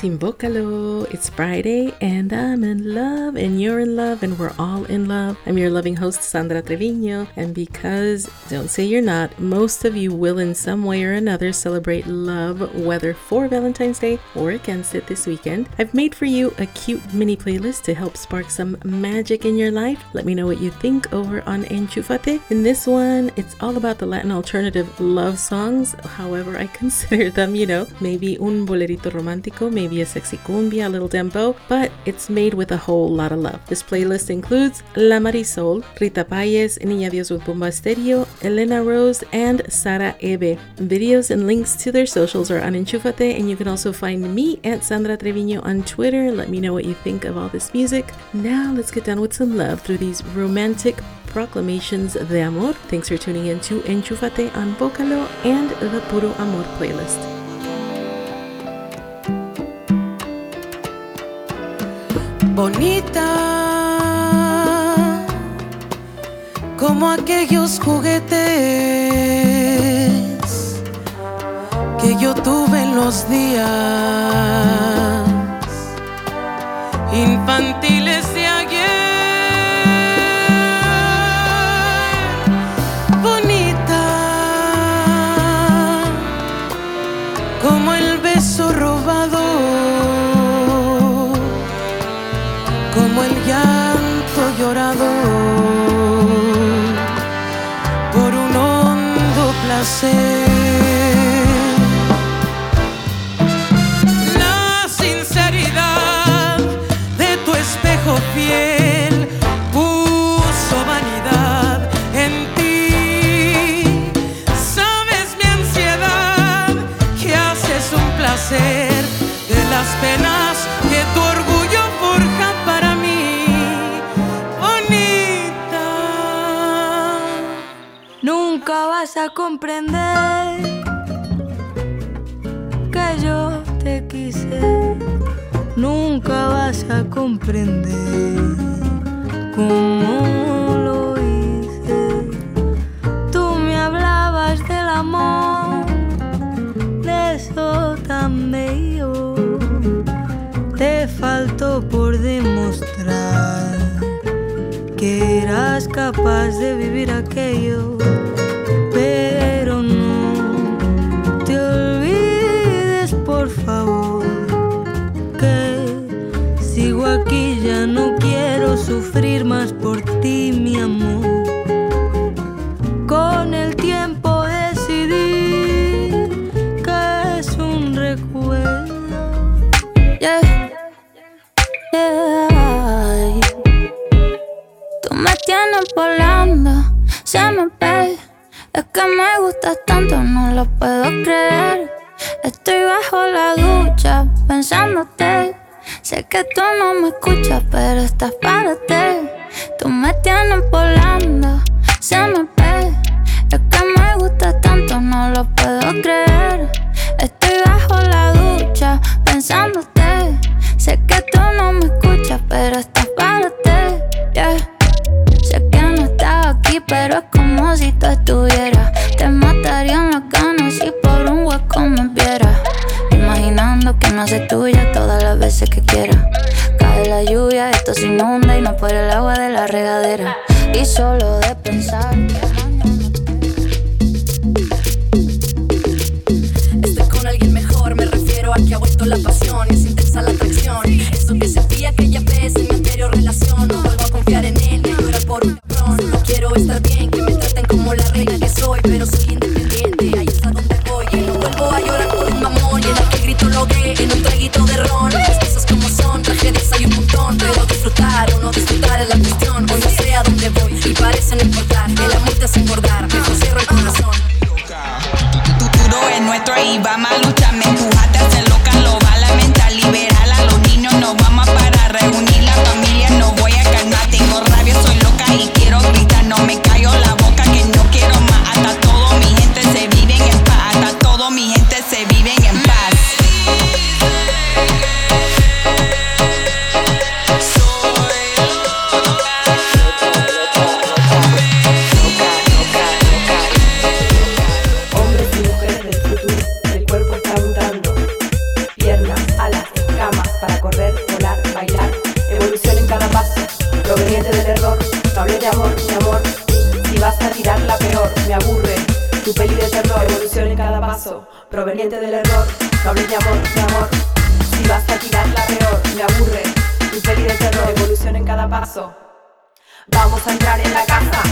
Timbócalo. It's Friday and I'm in love and you're in love and we're all in love. I'm your loving host, Sandra Trevino. And because, don't say you're not, most of you will in some way or another celebrate love, whether for Valentine's Day or against it this weekend, I've made for you a cute mini playlist to help spark some magic in your life. Let me know what you think over on Enchufate. In this one, it's all about the Latin alternative love songs. However, I consider them, you know, maybe un bolerito romántico, maybe maybe a sexy cumbia, a little dembow, but it's made with a whole lot of love. This playlist includes La Marisol, Rita Payes, Niña Dios with Bomba Stereo, Elena Rose, and Sara Ebe. Videos and links to their socials are on Enchufate, and you can also find me at Sandra Trevino on Twitter. Let me know what you think of all this music. Now let's get down with some love through these romantic proclamations de amor. Thanks for tuning in to Enchufate on Bocalo and the Puro Amor playlist. Bonita como aquellos juguetes que yo tuve en los días infantiles hondo Nunca vas a comprender que yo te quise. Nunca vas a comprender cómo lo hice. Tú me hablabas del amor, de eso tan bello. Te faltó por demostrar que eras capaz de vivir aquello, sigo aquí, ya no quiero sufrir más por ti, mi amor. Con el tiempo decidí que es un recuerdo. Yeah. Yeah. Tú me tienes volando, se me ve. Es que me gustas tanto, no lo puedo creer. Estoy bajo la ducha pensándote. Sé que tú no me escuchas, pero estás para ti. Tú me tienes volando, se me ve. Es que me gustas tanto, no lo puedo creer. Estoy bajo la ducha pensándote. Sé que tú no me escuchas, pero estás para ti. Sé que no estaba aquí, pero es como si tú estuvieras. Te matarían las ganas si por un hueco me vieras. Que me haces tuya todas las veces que quieras. Cae la lluvia, esto se inunda y no por el agua de la regadera. Y solo de pensar. Estoy con alguien mejor, me refiero a que ha vuelto la pasión y es intensa la atracción. Eso que sentía aquella vez en mi anterior relación, no vuelvo a confiar en él, me llora por un cabrón. No quiero estar bien, que me traten como la reina que soy, pero soy independiente, nuestro y correr, volar, bailar, evolución en cada paso, proveniente del error, no hablé de amor, mi amor, si vas a tirar la peor, me aburre, tu peli de terror, evolución en cada paso, proveniente del error, no hablé de amor, mi amor, si vas a tirar la peor, me aburre, tu peli de terror, evolución en cada paso, vamos a entrar en la casa,